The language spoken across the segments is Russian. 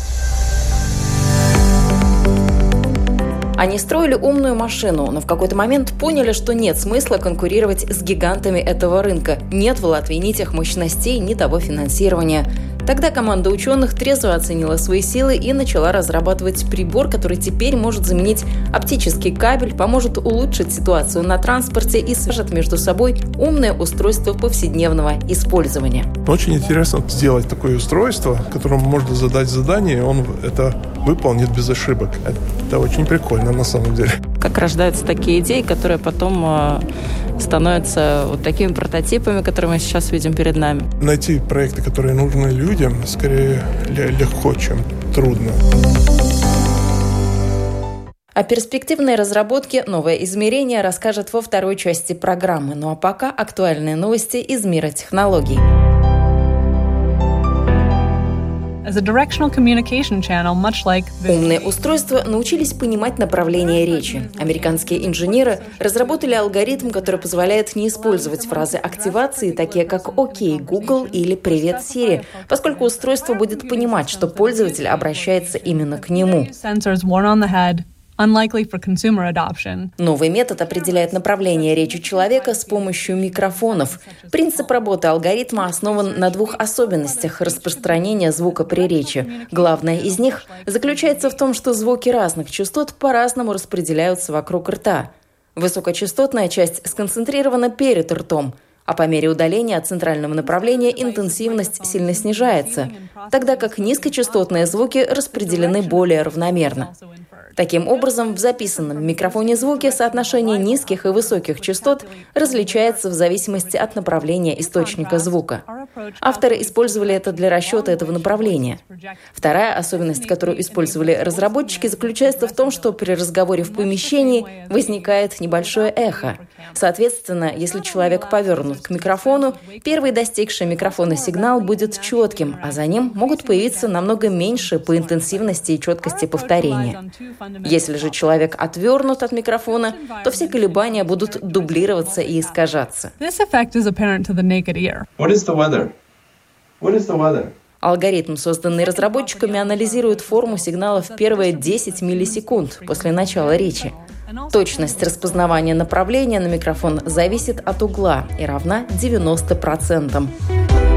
– Они строили умную машину, но в какой-то момент поняли, что нет смысла конкурировать с гигантами этого рынка. Нет в Латвии ни тех мощностей, ни того финансирования. Тогда команда ученых трезво оценила свои силы и начала разрабатывать прибор, который теперь может заменить оптический кабель, поможет улучшить ситуацию на транспорте и свяжет между собой умное устройство повседневного использования. Очень интересно сделать такое устройство, которому можно задать задание, и он это выполнит без ошибок. Это очень прикольно на самом деле. Как рождаются такие идеи, которые потом э, становятся вот такими прототипами, которые мы сейчас видим перед нами? Найти проекты, которые нужны людям, скорее легко, чем трудно. О перспективной разработке «Новое измерение» расскажет во второй части программы. Ну а пока актуальные новости из мира технологий. Умные устройства научились понимать направление речи. Американские инженеры разработали алгоритм, который позволяет не использовать фразы активации, такие как «Окей, Google» или «Привет, Siri», поскольку устройство будет понимать, что пользователь обращается именно к нему. Новый метод определяет направление речи человека с помощью микрофонов. Принцип работы алгоритма основан на двух особенностях распространения звука при речи. Главное из них заключается в том, что звуки разных частот по-разному распределяются вокруг рта. Высокочастотная часть сконцентрирована перед ртом – а по мере удаления от центрального направления интенсивность сильно снижается, тогда как низкочастотные звуки распределены более равномерно. Таким образом, в записанном микрофоне звуке соотношение низких и высоких частот различается в зависимости от направления источника звука. Авторы использовали это для расчета этого направления. Вторая особенность, которую использовали разработчики, заключается в том, что при разговоре в помещении возникает небольшое эхо. Соответственно, если человек повернут к микрофону, первый достигший микрофона сигнал будет четким, а за ним могут появиться намного меньше по интенсивности и четкости повторения. Если же человек отвернут от микрофона, то все колебания будут дублироваться и искажаться. Алгоритм, созданный разработчиками, анализирует форму сигнала в первые 10 миллисекунд после начала речи. Точность распознавания направления на микрофон зависит от угла и равна 90%.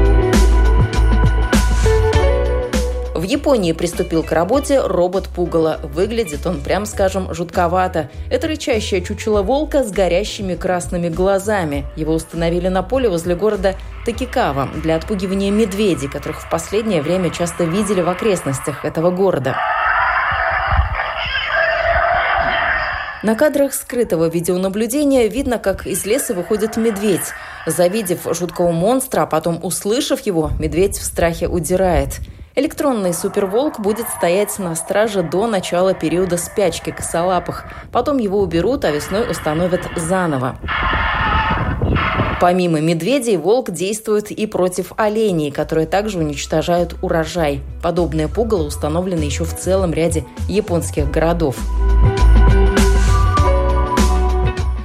Японии приступил к работе робот Пугало. Выглядит он, прям скажем, жутковато. Это рычащее чучело волка с горящими красными глазами. Его установили на поле возле города Такикава для отпугивания медведей, которых в последнее время часто видели в окрестностях этого города. На кадрах скрытого видеонаблюдения видно, как из леса выходит медведь. Завидев жуткого монстра, а потом услышав его, медведь в страхе удирает. Электронный суперволк будет стоять на страже до начала периода спячки косолапых. Потом его уберут, а весной установят заново. Помимо медведей, волк действует и против оленей, которые также уничтожают урожай. Подобные пугало установлены еще в целом ряде японских городов.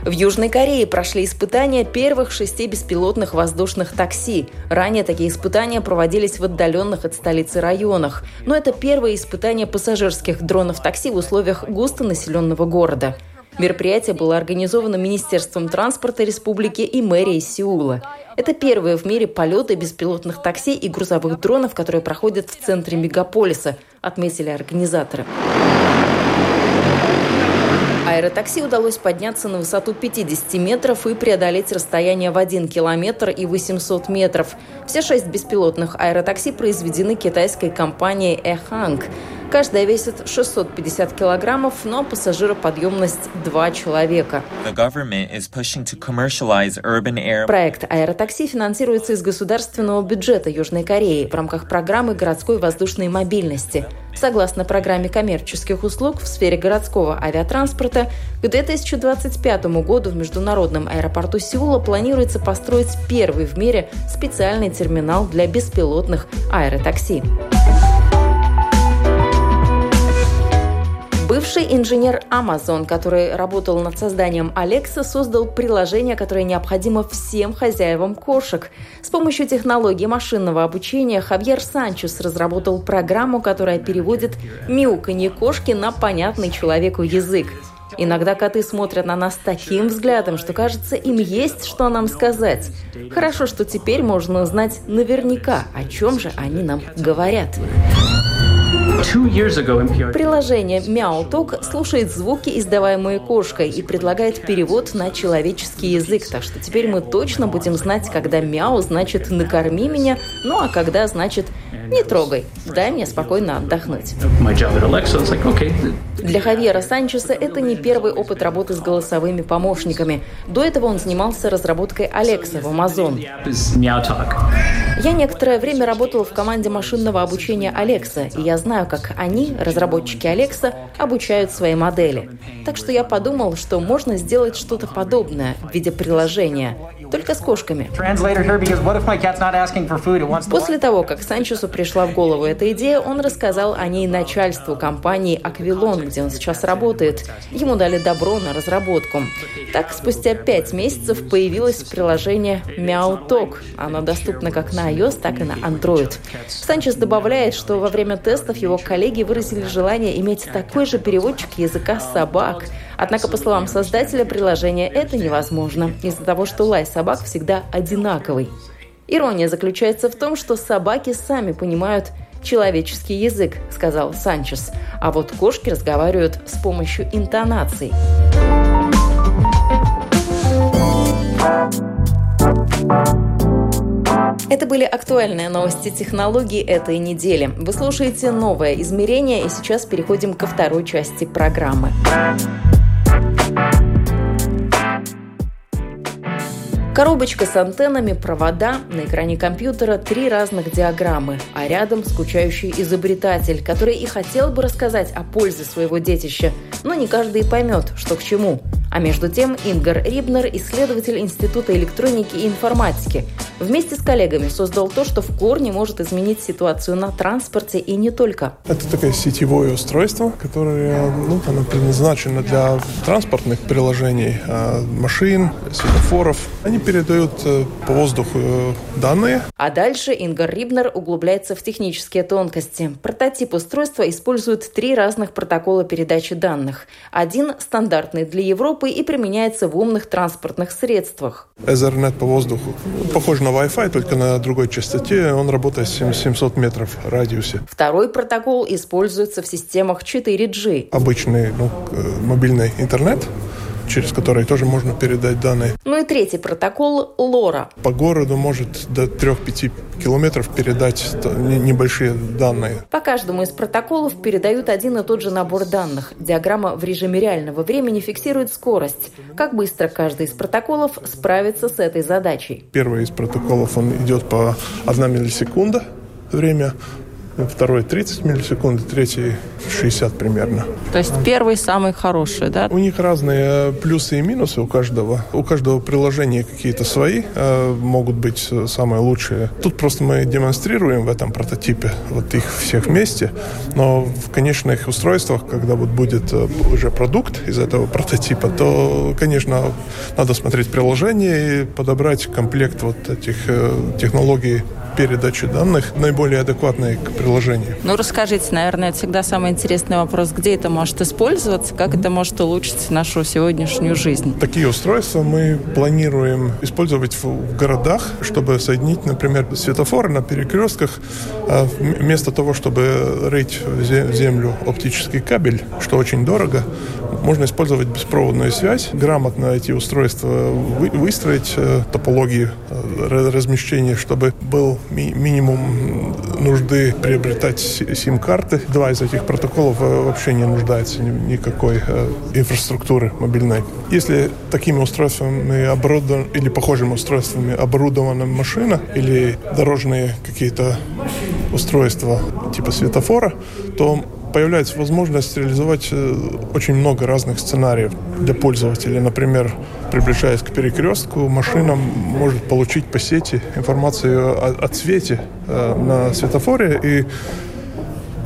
В Южной Корее прошли испытания первых шести беспилотных воздушных такси. Ранее такие испытания проводились в отдаленных от столицы районах. Но это первое испытание пассажирских дронов такси в условиях густонаселенного города. Мероприятие было организовано Министерством транспорта республики и мэрией Сеула. Это первые в мире полеты беспилотных такси и грузовых дронов, которые проходят в центре мегаполиса, отметили организаторы. Аэротакси удалось подняться на высоту 50 метров и преодолеть расстояние в 1 километр и 800 метров. Все шесть беспилотных аэротакси произведены китайской компанией Эханг. Каждая весит 650 килограммов, но пассажироподъемность 2 человека. Проект аэротакси финансируется из государственного бюджета Южной Кореи в рамках программы городской воздушной мобильности. Согласно программе коммерческих услуг в сфере городского авиатранспорта, к 2025 году в международном аэропорту Сеула планируется построить первый в мире специальный терминал для беспилотных аэротакси. Бывший инженер Amazon, который работал над созданием Alexa, создал приложение, которое необходимо всем хозяевам кошек. С помощью технологии машинного обучения Хавьер Санчес разработал программу, которая переводит мяуканье кошки на понятный человеку язык. Иногда коты смотрят на нас таким взглядом, что кажется, им есть что нам сказать. Хорошо, что теперь можно узнать наверняка, о чем же они нам говорят. Приложение MeowTalk слушает звуки, издаваемые кошкой, и предлагает перевод на человеческий язык. Так что теперь мы точно будем знать, когда мяу значит «накорми меня», ну а когда значит «не трогай, дай мне спокойно отдохнуть». Для Хавьера Санчеса это не первый опыт работы с голосовыми помощниками. До этого он занимался разработкой Алекса в Amazon. Я некоторое время работала в команде машинного обучения Алекса, и я знаю, как они, разработчики Алекса, обучают свои модели. Так что я подумал, что можно сделать что-то подобное в виде приложения, только с кошками. После того, как Санчесу пришла в голову эта идея, он рассказал о ней начальству компании Аквилон, где он сейчас работает. Ему дали добро на разработку. Так, спустя пять месяцев появилось приложение MeowTalk. Оно доступно как на iOS, так и на Android. Санчес добавляет, что во время тестов его коллеги выразили желание иметь такой же переводчик языка собак. Однако, по словам создателя приложения, это невозможно из-за того, что лай собак всегда одинаковый. Ирония заключается в том, что собаки сами понимают человеческий язык, сказал Санчес, а вот кошки разговаривают с помощью интонаций. Это были актуальные новости технологий этой недели. Вы слушаете «Новое измерение» и сейчас переходим ко второй части программы. Коробочка с антеннами, провода, на экране компьютера три разных диаграммы, а рядом скучающий изобретатель, который и хотел бы рассказать о пользе своего детища, но не каждый поймет, что к чему. А между тем Ингар Рибнер, исследователь Института электроники и информатики, вместе с коллегами создал то, что в корне может изменить ситуацию на транспорте и не только. Это такое сетевое устройство, которое ну, оно предназначено для транспортных приложений, а, машин, светофоров. Они передают э, по воздуху э, данные. А дальше Ингар Рибнер углубляется в технические тонкости. Прототип устройства использует три разных протокола передачи данных. Один стандартный для Европы и применяется в умных транспортных средствах. Ethernet по воздуху. Похож на Wi-Fi, только на другой частоте. Он работает 700 метров в радиусе. Второй протокол используется в системах 4G. Обычный ну, мобильный интернет через который тоже можно передать данные. Ну и третий протокол – ЛОРА. По городу может до 3-5 километров передать небольшие данные. По каждому из протоколов передают один и тот же набор данных. Диаграмма в режиме реального времени фиксирует скорость. Как быстро каждый из протоколов справится с этой задачей. Первый из протоколов он идет по 1 миллисекунда время, второй 30 миллисекунд, третий 60 примерно. То есть первый самый хороший, да? У них разные плюсы и минусы у каждого. У каждого приложения какие-то свои э, могут быть самые лучшие. Тут просто мы демонстрируем в этом прототипе вот их всех вместе, но в конечных устройствах, когда вот будет э, уже продукт из этого прототипа, то, конечно, надо смотреть приложение и подобрать комплект вот этих э, технологий передачи данных наиболее адекватные к приложению. Ну, расскажите, наверное, это всегда самый интересный вопрос, где это может использоваться, как это может улучшить нашу сегодняшнюю жизнь. Такие устройства мы планируем использовать в городах, чтобы соединить, например, светофоры на перекрестках. А вместо того, чтобы рыть в землю оптический кабель, что очень дорого, можно использовать беспроводную связь, грамотно эти устройства выстроить, э, топологии э, размещения, чтобы был ми- минимум нужды приобретать сим-карты. Два из этих протоколов э, вообще не нуждается ни, никакой э, инфраструктуры мобильной. Если такими устройствами оборудован или похожими устройствами оборудована машина или дорожные какие-то устройства типа светофора, то появляется возможность реализовать э, очень много разных сценариев для пользователя. Например, приближаясь к перекрестку, машина может получить по сети информацию о, о цвете э, на светофоре и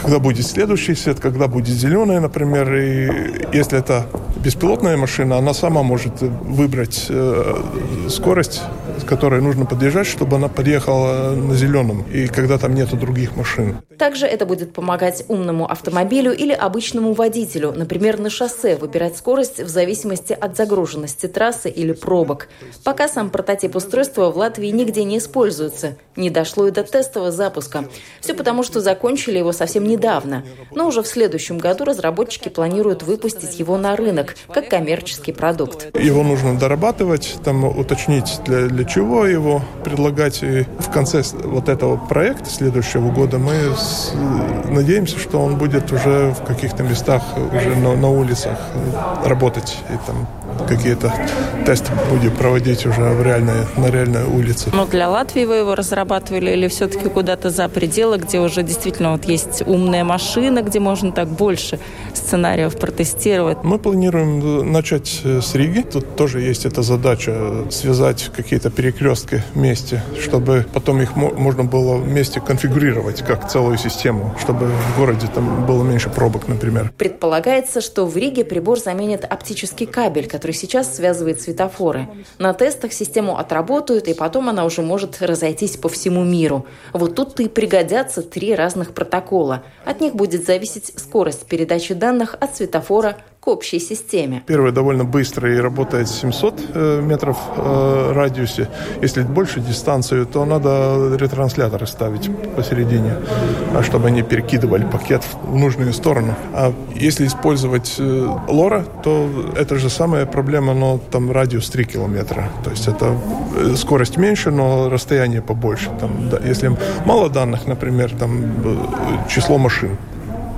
когда будет следующий свет, когда будет зеленый, например, и если это беспилотная машина, она сама может выбрать э, скорость, с которой нужно подъезжать, чтобы она подъехала на зеленом, и когда там нету других машин. Также это будет помогать умному автомобилю или обычному водителю, например, на шоссе, выбирать скорость в зависимости от загруженности трассы или пробок. Пока сам прототип устройства в Латвии нигде не используется. Не дошло и до тестового запуска. Все потому, что закончили его совсем недавно. Но уже в следующем году разработчики планируют выпустить его на рынок, как коммерческий продукт. Его нужно дорабатывать, там уточнить, для, для чего его предлагать. И в конце вот этого проекта следующего года мы с, надеемся, что он будет уже в каких-то местах, уже на, на улицах работать. И там какие-то тесты будем проводить уже в реальной, на реальной улице. Но для Латвии вы его разрабатывали или все-таки куда-то за пределы, где уже действительно вот есть умная машина, где можно так больше сценариев протестировать? Мы планируем начать с Риги. Тут тоже есть эта задача связать какие-то перекрестки вместе, чтобы потом их можно было вместе конфигурировать как целую систему, чтобы в городе там было меньше пробок, например. Предполагается, что в Риге прибор заменит оптический кабель, который сейчас связывает светофоры. На тестах систему отработают, и потом она уже может разойтись по всему миру. Вот тут-то и пригодятся три разных протокола. От них будет зависеть скорость передачи данных от светофора к общей системе. Первый довольно быстро и работает 700 э, метров э, радиусе. Если больше дистанцию, то надо ретрансляторы ставить посередине, а чтобы они перекидывали пакет в нужную сторону. А если использовать э, лора, то это же самая проблема, но там радиус 3 километра. То есть это э, скорость меньше, но расстояние побольше. Там, да, если мало данных, например, там число машин,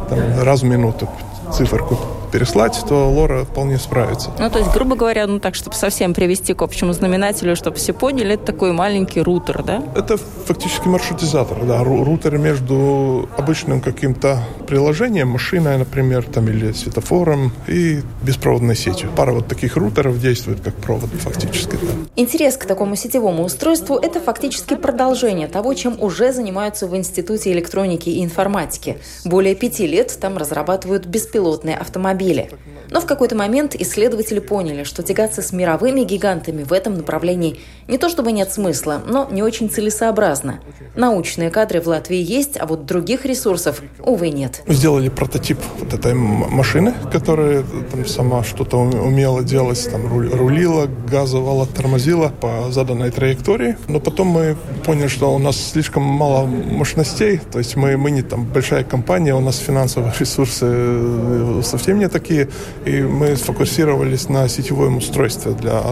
там, раз в минуту циферку переслать, то Лора вполне справится. Ну, то есть, грубо говоря, ну так, чтобы совсем привести к общему знаменателю, чтобы все поняли, это такой маленький рутер, да? Это фактически маршрутизатор, да, рутер между обычным каким-то приложением, машиной, например, там, или светофором и беспроводной сетью. Пара вот таких рутеров действует как провод фактически. Да. Интерес к такому сетевому устройству – это фактически продолжение того, чем уже занимаются в Институте электроники и информатики. Более пяти лет там разрабатывают беспилотные автомобили автомобиле. Но в какой-то момент исследователи поняли, что тягаться с мировыми гигантами в этом направлении не то чтобы нет смысла, но не очень целесообразно. Научные кадры в Латвии есть, а вот других ресурсов, увы, нет. Сделали прототип вот этой машины, которая там сама что-то умела делать, там рулила, газовала, тормозила по заданной траектории. Но потом мы поняли, что у нас слишком мало мощностей, то есть мы, мы не там большая компания, у нас финансовые ресурсы э, совсем не такие, и мы сфокусировались на сетевом устройстве, для,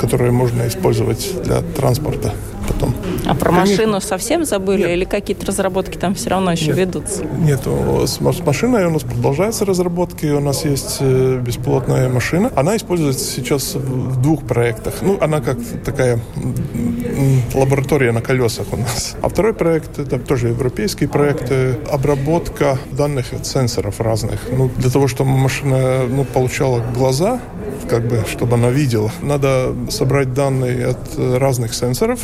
которое можно использовать для транспорта потом. А про Конечно. машину совсем забыли Нет. или какие-то разработки там все равно еще Нет. ведутся? Нет, с машиной у нас продолжаются разработки. У нас есть э, беспилотная машина. Она используется сейчас в двух проектах. Ну, она как такая лаборатория на колесах у нас. А второй проект, это тоже европейский проект, обработка данных от сенсоров разных. Ну, для того, чтобы машина ну, получала глаза, как бы, чтобы она видела. Надо собрать данные от разных сенсоров,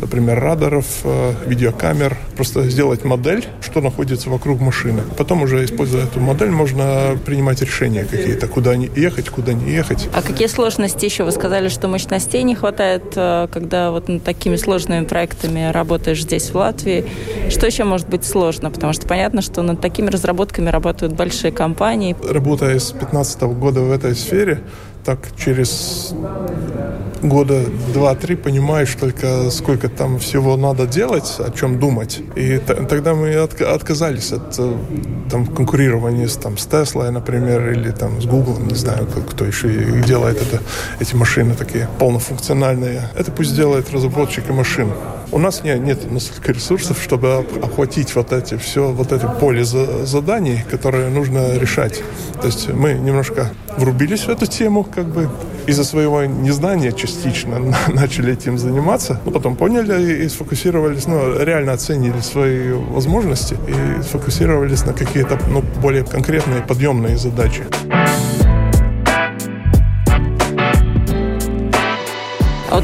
например, радаров, э, видеокамер, просто сделать модель, что находится вокруг машины. Потом уже, используя эту модель, можно принимать решения какие-то, куда не ехать, куда не ехать. А какие сложности еще? Вы сказали, что мощностей не хватает, э, когда вот над такими сложными проектами работаешь здесь, в Латвии. Что еще может быть сложно? Потому что понятно, что над такими разработками работают большие компании. Работая с 2015 года в этой сфере, так через года два-три понимаешь только, сколько там всего надо делать, о чем думать. И тогда мы от отказались от э, там, конкурирования с, там, с Tesla, например, или там, с Google, не знаю, кто еще делает это, эти машины такие полнофункциональные. Это пусть делает разработчики машин. У нас нет, нет настолько ресурсов, чтобы охватить вот эти все, вот это поле заданий, которые нужно решать. То есть мы немножко врубились в эту тему, как бы из-за своего незнания частично начали этим заниматься, но потом поняли и сфокусировались, ну, реально оценили свои возможности и сфокусировались на какие-то ну, более конкретные подъемные задачи.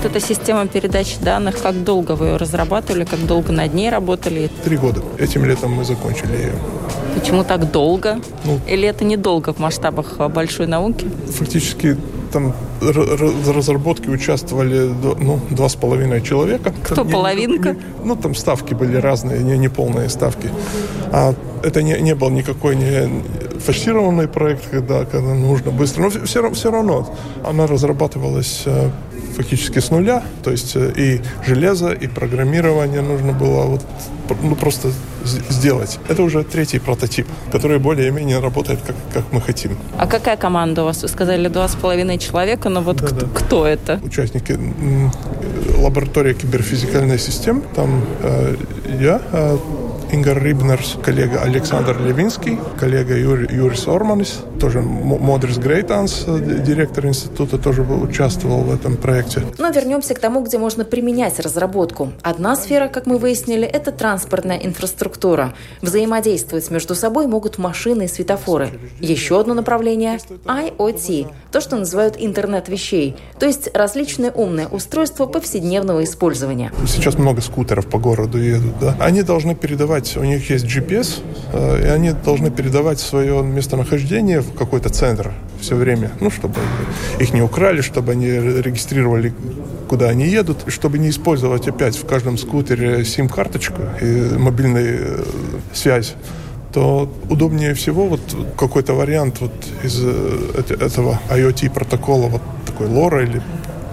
Вот эта система передачи данных, как долго вы ее разрабатывали, как долго над ней работали? Три года. Этим летом мы закончили ее. Почему так долго? Ну, Или это недолго в масштабах большой науки? Фактически там в разработке участвовали ну, два с половиной человека. Кто там, половинка? Не, ну, там ставки были разные, не, не полные ставки. А это не, не был никакой не форсированный проект, когда, когда нужно быстро. Но все, все равно она разрабатывалась э, фактически с нуля. То есть э, и железо, и программирование нужно было вот, ну, просто сделать. Это уже третий прототип, который более-менее работает, как, как мы хотим. А какая команда у вас? Вы сказали два с половиной человека, но вот да, кто, да. кто это? Участники лаборатории киберфизикальной систем. Там э, я, э, Ингар Рибнерс, коллега Александр Левинский, коллега Юр, Юрис Орманис, тоже Модрис Грейтанс, директор института, тоже участвовал в этом проекте. Но вернемся к тому, где можно применять разработку. Одна сфера, как мы выяснили, это транспортная инфраструктура. Взаимодействовать между собой могут машины и светофоры. Еще одно направление – IoT, то, что называют интернет вещей, то есть различные умные устройства повседневного использования. Сейчас много скутеров по городу едут, да? Они должны передавать передавать, у них есть GPS, э, и они должны передавать свое местонахождение в какой-то центр все время, ну, чтобы их не украли, чтобы они регистрировали, куда они едут, чтобы не использовать опять в каждом скутере сим-карточку и мобильную э, связь то удобнее всего вот какой-то вариант вот из э, этого IoT протокола, вот такой LoRa или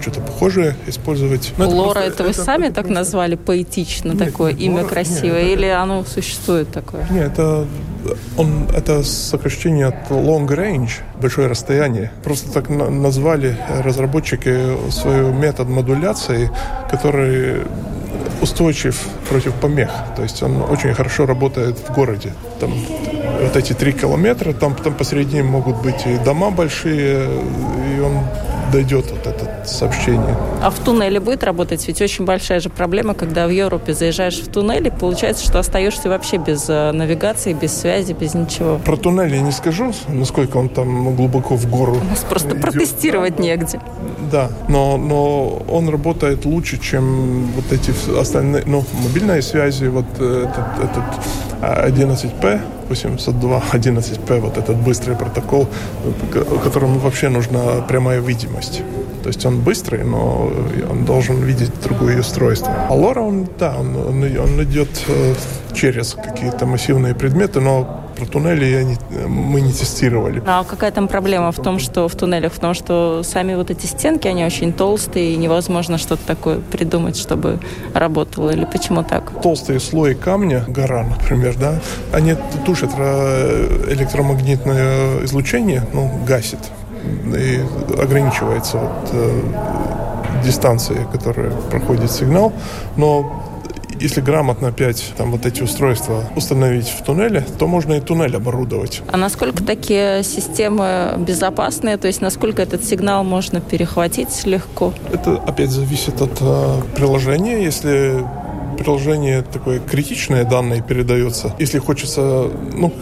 что-то похожее использовать. Но Лора, это, это вы это, сами это, так назвали поэтично нет, такое, нет, имя Лора, красивое, нет, или это, оно существует такое? Нет, это, он, это сокращение от long range, большое расстояние. Просто так назвали разработчики свой метод модуляции, который устойчив против помех. То есть он очень хорошо работает в городе. Там вот эти три километра, там, там посередине могут быть и дома большие, и он дойдет вот это сообщение. А в туннеле будет работать? Ведь очень большая же проблема, когда в Европе заезжаешь в туннель, и получается, что остаешься вообще без э, навигации, без связи, без ничего. Про туннель я не скажу, насколько он там глубоко в гору. У нас просто идет. протестировать негде. Да, но, но он работает лучше, чем вот эти остальные, ну, мобильные связи, вот э, этот, этот 11P, 802 11P, вот этот быстрый протокол, которому вообще нужна прямая видимость. То есть он быстрый, но он должен видеть другое устройство. А Лора, он, да, он, он, он идет э, через какие-то массивные предметы, но про туннели я не, мы не тестировали. А какая там проблема в том, что в туннелях? В том, что сами вот эти стенки, они очень толстые, и невозможно что-то такое придумать, чтобы работало. Или почему так? Толстые слои камня, гора, например, да, они тушат э, электромагнитное излучение, ну, гасит и ограничивается вот, э, дистанции, которая проходит сигнал, но если грамотно опять там вот эти устройства установить в туннеле, то можно и туннель оборудовать. А насколько такие системы безопасные? То есть насколько этот сигнал можно перехватить легко? Это опять зависит от э, приложения. Если приложение такое критичное данные передается, если хочется, ну,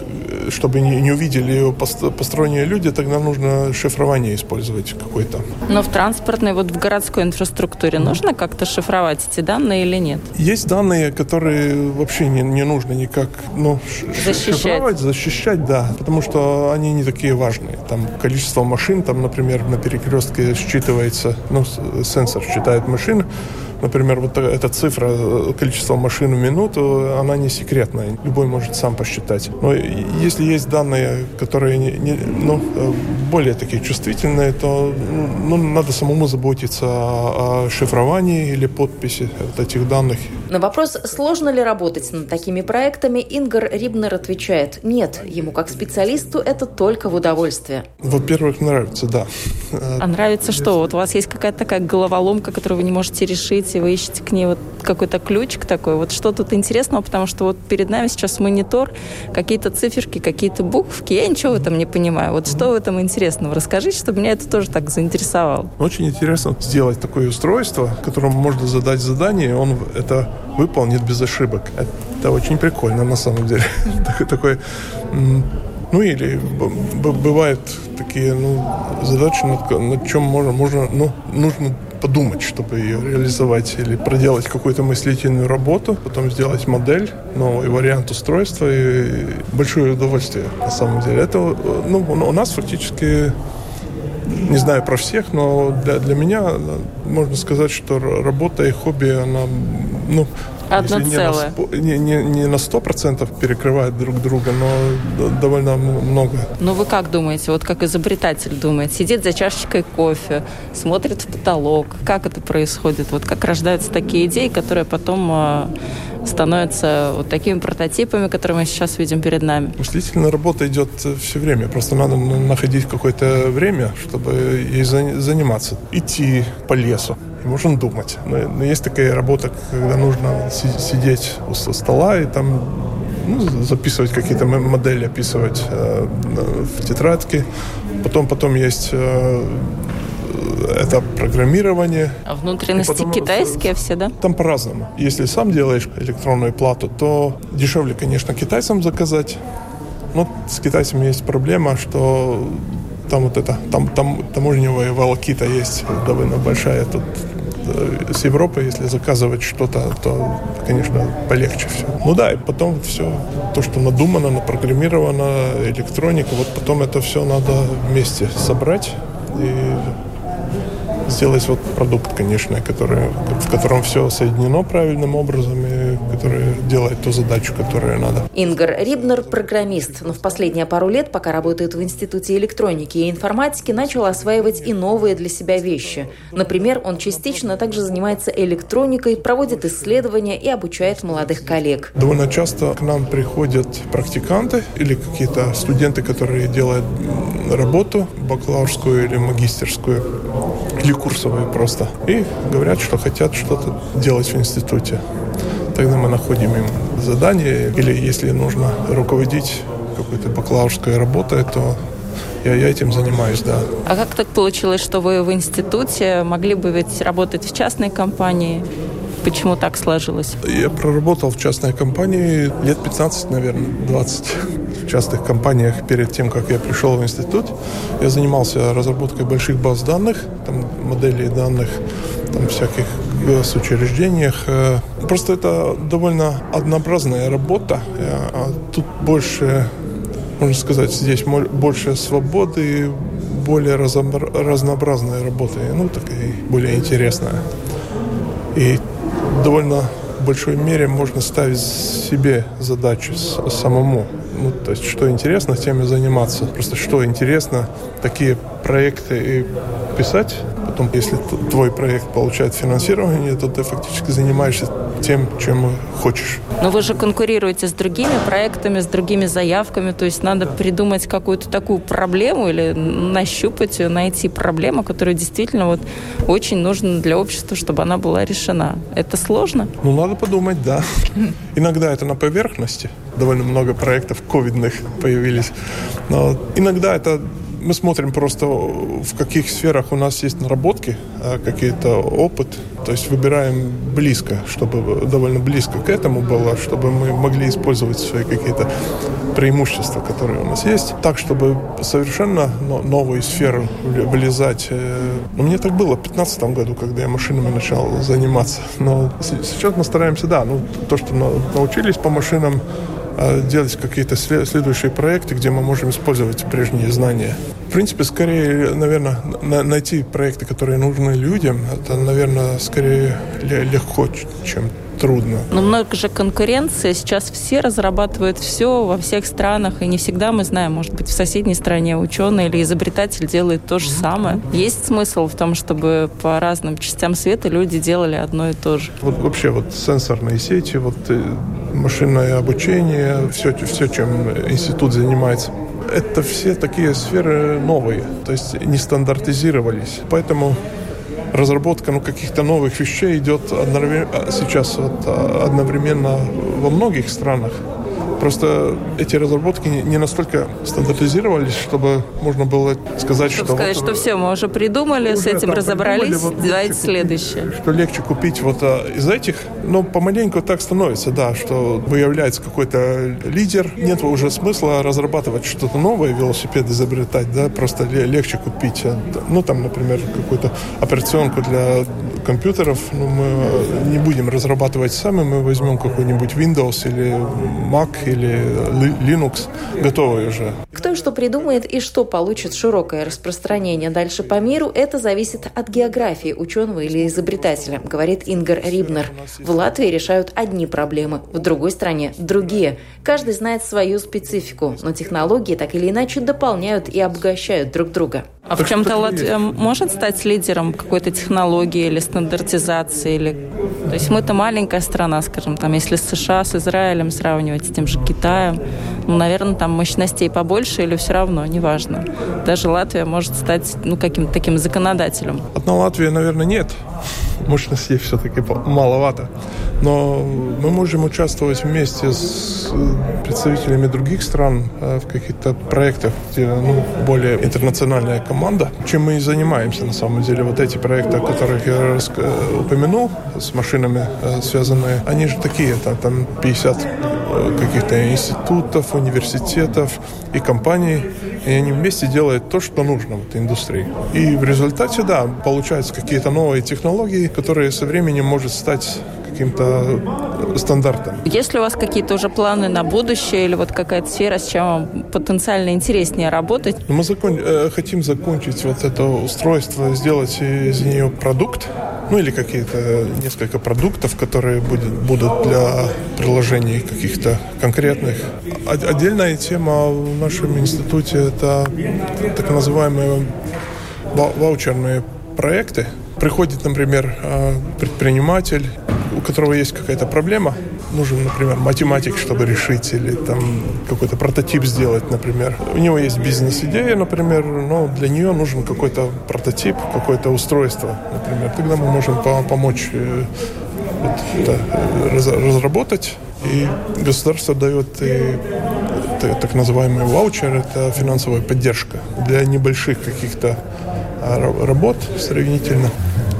чтобы не, не увидели его посторонние люди, тогда нужно шифрование использовать какое-то. Но в транспортной, вот в городской инфраструктуре нужно как-то шифровать эти данные или нет? Есть данные, которые вообще не, не нужно никак ну, защищать. шифровать, защищать, да, потому что они не такие важные. Там количество машин, там, например, на перекрестке считывается, ну, сенсор считает машин, Например, вот эта цифра, э, количество машин в минуту, она не секретная. Любой может сам посчитать. Но если есть данные, которые не, не, ну, э, более такие чувствительные, то ну, надо самому заботиться о, о шифровании или подписи вот этих данных. На вопрос, сложно ли работать над такими проектами, Ингар Рибнер отвечает, нет, ему как специалисту это только в удовольствие. Во-первых, нравится, да. А нравится что? Вот у вас есть какая-то такая головоломка, которую вы не можете решить, и вы ищете к ней вот какой-то ключик такой. Вот что тут интересного, потому что вот перед нами сейчас монитор, какие-то циферки, какие-то буковки. Я ничего в этом не понимаю. Вот что в этом интересного? Расскажите, чтобы меня это тоже так заинтересовало. Очень интересно сделать такое устройство, которому можно задать задание, и он это выполнит без ошибок. Это очень прикольно на самом деле. Такой ну или бывают такие ну, задачи, над, над чем можно, можно, ну, нужно подумать, чтобы ее реализовать или проделать какую-то мыслительную работу, потом сделать модель, новый вариант устройства и большое удовольствие на самом деле. Это ну, у нас фактически не знаю про всех, но для, для меня можно сказать, что работа и хобби, она ну, Одно если целое. Не на, не, не на сто процентов перекрывают друг друга, но довольно много. Ну вы как думаете, вот как изобретатель думает, сидит за чашечкой кофе, смотрит в потолок, как это происходит, вот как рождаются такие идеи, которые потом э, становятся вот такими прототипами, которые мы сейчас видим перед нами? Мыслительная работа идет все время, просто надо находить какое-то время, чтобы ей заниматься, идти по лесу и можем думать. Но, но есть такая работа, когда нужно сидеть у стола и там ну, записывать какие-то модели, описывать э, в тетрадке. Потом, потом есть э, это программирование. А внутренности потом, китайские все, да? Там по-разному. Если сам делаешь электронную плату, то дешевле, конечно, китайцам заказать. Но с китайцами есть проблема, что там вот это, там, там таможневая волокита есть довольно большая. Тут э, с Европы, если заказывать что-то, то, конечно, полегче все. Ну да, и потом все, то, что надумано, напрограммировано, электроника, вот потом это все надо вместе собрать и сделать вот продукт, конечно, который, в котором все соединено правильным образом и который делает ту задачу, которую надо. Ингар Рибнер – программист, но в последние пару лет, пока работает в Институте электроники и информатики, начал осваивать и новые для себя вещи. Например, он частично также занимается электроникой, проводит исследования и обучает молодых коллег. Довольно часто к нам приходят практиканты или какие-то студенты, которые делают работу бакалаврскую или магистерскую или курсовые просто. И говорят, что хотят что-то делать в институте. Тогда мы находим им задание, или если нужно руководить какой-то бакалаврской работой, то я, я этим занимаюсь, да. А как так получилось, что вы в институте могли бы ведь работать в частной компании? Почему так сложилось? Я проработал в частной компании лет 15, наверное, 20 в частных компаниях перед тем, как я пришел в институт. Я занимался разработкой больших баз данных, там, моделей данных, там всяких госучреждениях. Э, просто это довольно однообразная работа. Э, а тут больше, можно сказать, здесь больше свободы, более разнообразная работа, ну, такая более интересная. И довольно большой мере можно ставить себе задачу самому. Ну, то есть, что интересно, тем и заниматься. Просто что интересно, такие проекты и писать. Потом, если твой проект получает финансирование, то ты фактически занимаешься тем, чем хочешь. Но вы же конкурируете с другими проектами, с другими заявками, то есть надо да. придумать какую-то такую проблему или нащупать ее, найти проблему, которая действительно вот очень нужна для общества, чтобы она была решена. Это сложно? Ну, надо подумать, да. Иногда это на поверхности. Довольно много проектов ковидных появились. Но иногда это мы смотрим просто, в каких сферах у нас есть наработки, а, какие-то опыт. То есть выбираем близко, чтобы довольно близко к этому было, чтобы мы могли использовать свои какие-то преимущества, которые у нас есть, так, чтобы совершенно новую сферу влезать. Э, ну, мне так было в 2015 году, когда я машинами начал заниматься. Но сейчас мы стараемся, да, ну, то, что научились по машинам, делать какие-то следующие проекты, где мы можем использовать прежние знания. В принципе, скорее, наверное, найти проекты, которые нужны людям, это, наверное, скорее легко, чем трудно. Но много же конкуренции. Сейчас все разрабатывают все во всех странах, и не всегда мы знаем, может быть, в соседней стране ученый или изобретатель делает то же самое. Есть смысл в том, чтобы по разным частям света люди делали одно и то же? Вот вообще вот сенсорные сети, вот э, машинное обучение, все, все, чем институт занимается, это все такие сферы новые, то есть не стандартизировались. Поэтому разработка ну, каких-то новых вещей идет сейчас вот, одновременно во многих странах. Просто эти разработки не настолько стандартизировались, чтобы можно было сказать, чтобы что... сказать, вот, что все, мы уже придумали, уже, с этим разобрались, вот, давайте следующее. Что легче купить вот а, из этих, но помаленьку так становится, да, что выявляется какой-то лидер, нет уже смысла разрабатывать что-то новое, велосипед изобретать, да, просто легче купить, а, ну, там, например, какую-то операционку для компьютеров, ну, мы не будем разрабатывать сами, мы возьмем какой-нибудь Windows или Mac или Linux готовые уже. Кто и что придумает и что получит широкое распространение дальше по миру, это зависит от географии ученого или изобретателя, говорит Ингар Рибнер. В Латвии решают одни проблемы, в другой стране – другие. Каждый знает свою специфику, но технологии так или иначе дополняют и обогащают друг друга. А так в чем-то Латвия может стать лидером какой-то технологии или стандартизации? Или... То есть мы-то маленькая страна, скажем, там, если с США, с Израилем сравнивать, с тем же Китаем, ну, наверное, там мощностей побольше или все равно, неважно. Даже Латвия может стать ну, каким-то таким законодателем. Одна Латвия, наверное, нет мощностей все-таки маловато. Но мы можем участвовать вместе с э, представителями других стран э, в каких-то проектах, где ну, более интернациональная команда, чем мы и занимаемся на самом деле. Вот эти проекты, о которых я э, упомянул, с машинами связанные, они же такие, там, там 50 каких-то институтов, университетов и компаний, и они вместе делают то, что нужно в этой индустрии. И в результате, да, получаются какие-то новые технологии, которые со временем может стать каким-то стандартом. Есть ли у вас какие-то уже планы на будущее или вот какая-то сфера, с чем вам потенциально интереснее работать? Мы закон... Э, хотим закончить вот это устройство, сделать из нее продукт, ну или какие-то несколько продуктов, которые будет, будут для приложений каких-то конкретных. Отдельная тема в нашем институте это так называемые ваучерные проекты. Приходит, например, э, предприниматель у которого есть какая-то проблема, нужен, например, математик, чтобы решить, или там какой-то прототип сделать, например. У него есть бизнес-идея, например, но для нее нужен какой-то прототип, какое-то устройство, например. Тогда мы можем помочь э, это разработать, и государство дает и так называемый ваучер, это финансовая поддержка для небольших каких-то а, работ сравнительно.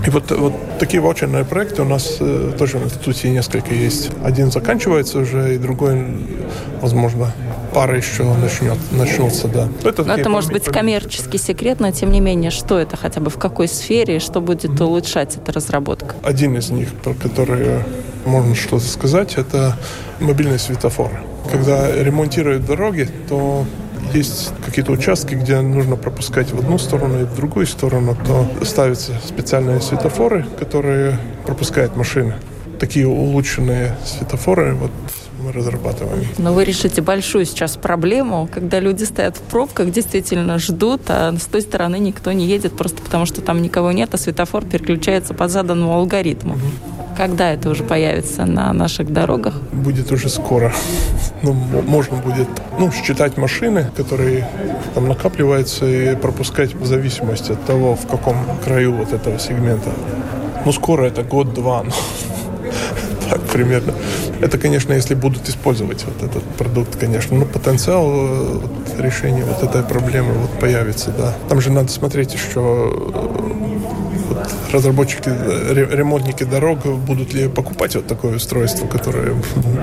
И вот, вот такие ваучерные проекты у нас э, тоже в институте несколько есть. Один заканчивается уже, и другой, возможно, пара еще начнет, начнется, да. Это, но это может быть коммерческий секрет, но тем не менее, что это хотя бы, в какой сфере, что будет mm-hmm. улучшать эта разработка? Один из них, про который можно что-то сказать, это мобильные светофоры. Когда ремонтируют дороги, то есть какие-то участки, где нужно пропускать в одну сторону и в другую сторону, то ставятся специальные светофоры, которые пропускают машины. Такие улучшенные светофоры вот мы разрабатываем. Но вы решите большую сейчас проблему, когда люди стоят в пробках, действительно ждут, а с той стороны никто не едет просто потому, что там никого нет, а светофор переключается по заданному алгоритму. Угу. Когда это уже появится на наших дорогах? Будет уже скоро. Ну, можно будет ну, считать машины, которые там накапливаются и пропускать в зависимости от того, в каком краю вот этого сегмента. Ну, скоро это год-два. Ну, так примерно. Это, конечно, если будут использовать вот этот продукт, конечно. Но потенциал э, вот, решения вот этой проблемы вот появится, да. Там же надо смотреть вот, разработчики, ремонтники дорог будут ли покупать вот такое устройство, которое,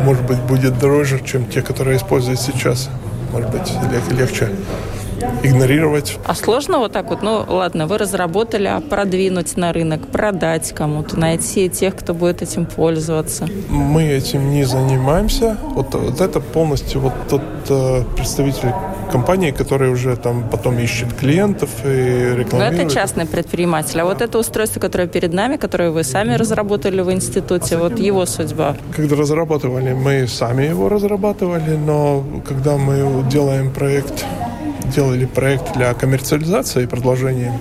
может быть, будет дороже, чем те, которые используют сейчас. Может быть, легче игнорировать. А сложно вот так вот, ну ладно, вы разработали, а продвинуть на рынок, продать кому-то, найти тех, кто будет этим пользоваться? Мы этим не занимаемся. Вот, вот это полностью вот тот э, представитель компании, которые уже там потом ищет клиентов и рекламирует. Но это частный предприниматель. А вот это устройство, которое перед нами, которое вы сами разработали в институте, вот его судьба. Когда разрабатывали, мы сами его разрабатывали, но когда мы делаем проект делали проект для коммерциализации и продолжения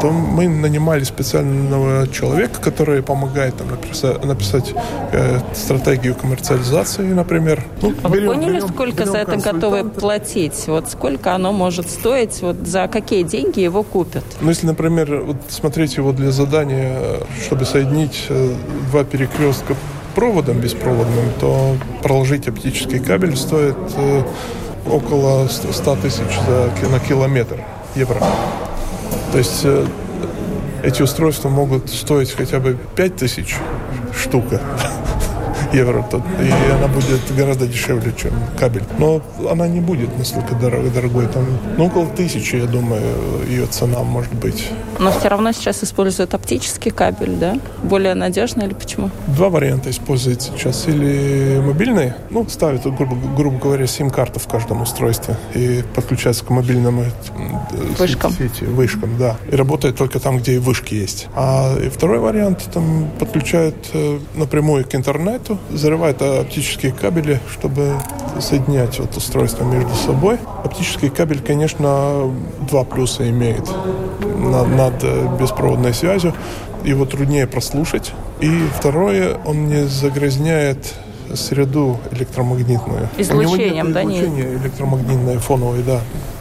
то мы нанимали специального человека, который помогает нам написать, написать э, стратегию коммерциализации, например. Ну, а берем, вы поняли, берем, сколько берем за это готовы платить? Вот сколько оно может стоить? Вот за какие деньги его купят? Ну, если, например, вот смотреть его для задания, чтобы соединить э, два перекрестка проводом беспроводным, то проложить оптический кабель стоит э, около 100 тысяч на километр евро. То есть э, эти устройства могут стоить хотя бы 5000 штука евро, и она будет гораздо дешевле, чем кабель. Но она не будет настолько дорогой, дорогой. Там, ну, около тысячи, я думаю, ее цена может быть. Но все равно сейчас используют оптический кабель, да? Более надежно или почему? Два варианта используют сейчас. Или мобильные, ну, ставят, грубо, грубо говоря, сим-карту в каждом устройстве и подключаются к мобильному э, вышкам. сети, вышкам, да. И работает только там, где и вышки есть. А и второй вариант, там подключают э, напрямую к интернету, зарывают оптические кабели, чтобы соединять вот устройства между собой. Оптический кабель, конечно, два плюса имеет над, над э, беспроводной связью. Его труднее прослушать. И второе, он не загрязняет среду электромагнитную. Излучением, да? Излучение не... электромагнитное, фоновое, да.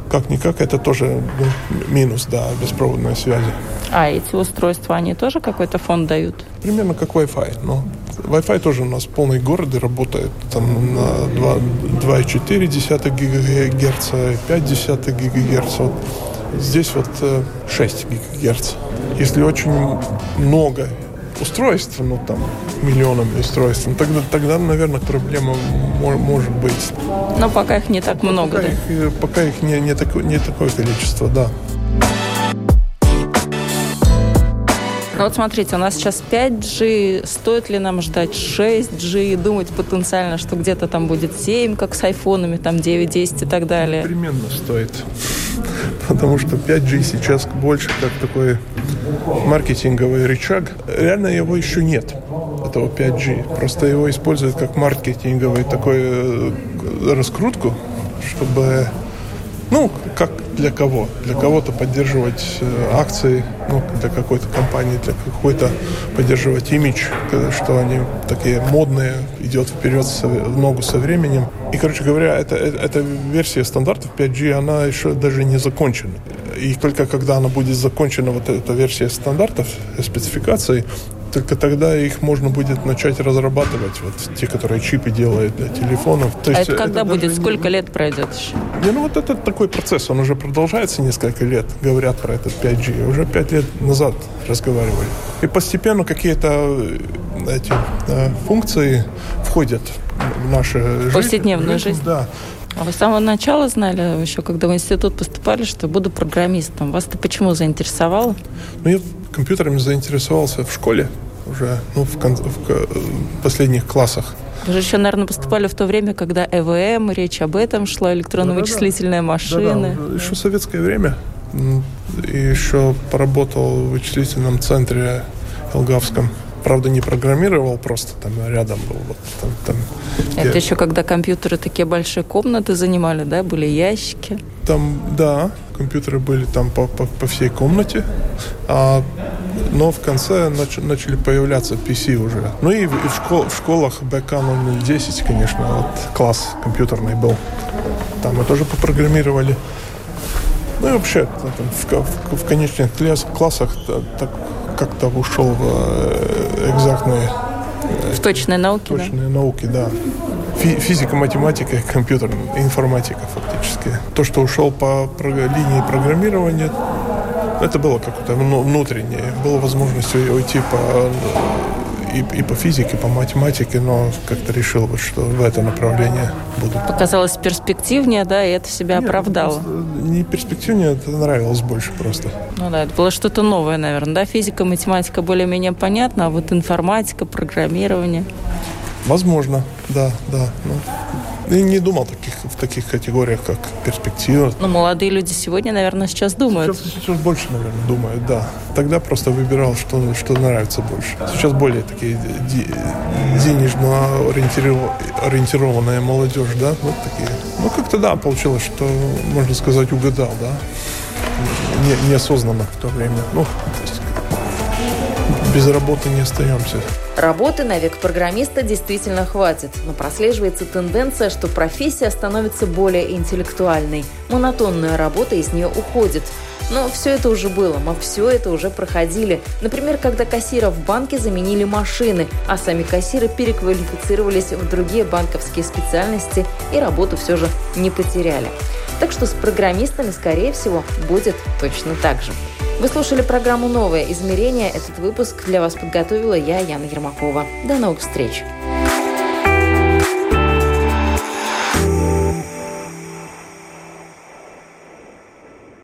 Как-никак, это тоже ну, минус, да, беспроводной связи. А эти устройства, они тоже какой-то фон дают? Примерно как Wi-Fi, но Wi-Fi тоже у нас полный город и работает там на 2,4 ГГц, 5 ГГц. Вот. Здесь вот 6 э, ГГц. Если очень много устройств, ну там миллионами устройств, ну, тогда, тогда, наверное, проблема может быть. Но пока их не так много, пока да? Их, э, пока их не, не, такое, не такое количество, да. Ну вот смотрите, у нас сейчас 5G, стоит ли нам ждать 6G, думать потенциально, что где-то там будет 7, как с айфонами, там 9, 10 и так далее? Непременно стоит. Потому что 5G сейчас больше как такой маркетинговый рычаг. Реально его еще нет, этого 5G. Просто его используют как маркетинговый такой э, раскрутку, чтобы ну, как для кого? Для кого-то поддерживать э, акции, ну, для какой-то компании, для какой-то поддерживать имидж, что они такие модные, идет вперед в ногу со временем. И, короче говоря, эта, э, эта версия стандартов 5G, она еще даже не закончена. И только когда она будет закончена, вот эта версия стандартов, э, спецификаций, только тогда их можно будет начать разрабатывать, вот те, которые чипы делают для телефонов. То а есть это когда это будет? Сколько лет пройдет еще? Не, ну вот этот такой процесс, он уже продолжается несколько лет, говорят про этот 5G. Уже пять лет назад разговаривали. И постепенно какие-то э, эти э, функции входят в нашу жизнь. Повседневную жизнь. Да. А вы с самого начала знали, еще когда в институт поступали, что буду программистом? Вас это почему заинтересовало? Ну, я компьютерами заинтересовался в школе уже, ну, в, кон- в, последних классах. Вы же еще, наверное, поступали в то время, когда ЭВМ, речь об этом шла, электронно-вычислительная да, машина. Да, да. Еще советское время. И еще поработал в вычислительном центре Елгавском. Правда, не программировал, просто там рядом был. Вот, там, там, Это где... еще когда компьютеры такие большие комнаты занимали, да? Были ящики? Там, да, компьютеры были там по, по, по всей комнате. А, но в конце нач, начали появляться PC уже. Ну и, и в, школ, в школах БК 0010, конечно, вот класс компьютерный был. Там мы тоже попрограммировали. Ну и вообще, там, в, в, в конечных классах так, как-то ушел в э, экзактные... В точные науки, Точные да? науки, да. Физика, математика, компьютерная информатика фактически. То, что ушел по линии программирования, это было какое-то внутреннее. Была возможность уйти по и, и по физике, и по математике, но как-то решил, вот, что в это направление буду. Показалось перспективнее, да, и это себя Нет, оправдало? Не перспективнее, это нравилось больше просто. Ну да, это было что-то новое, наверное, да? Физика, математика более-менее понятно, а вот информатика, программирование... Возможно, да, да. Ну, не думал таких, в таких категориях, как перспектива. Ну, молодые люди сегодня, наверное, сейчас думают. Сейчас, сейчас больше, наверное, думают, да. Тогда просто выбирал, что, что нравится больше. Сейчас более такие денежно ориентированная молодежь, да, вот такие Ну, как-то да, получилось, что, можно сказать, угадал, да. Не, неосознанно в то время. Ну, то есть без работы не остаемся. Работы на век программиста действительно хватит, но прослеживается тенденция, что профессия становится более интеллектуальной. Монотонная работа из нее уходит. Но все это уже было, мы все это уже проходили. Например, когда кассиров в банке заменили машины, а сами кассиры переквалифицировались в другие банковские специальности и работу все же не потеряли. Так что с программистами, скорее всего, будет точно так же. Вы слушали программу «Новое измерение». Этот выпуск для вас подготовила я, Яна Ермакова. До новых встреч!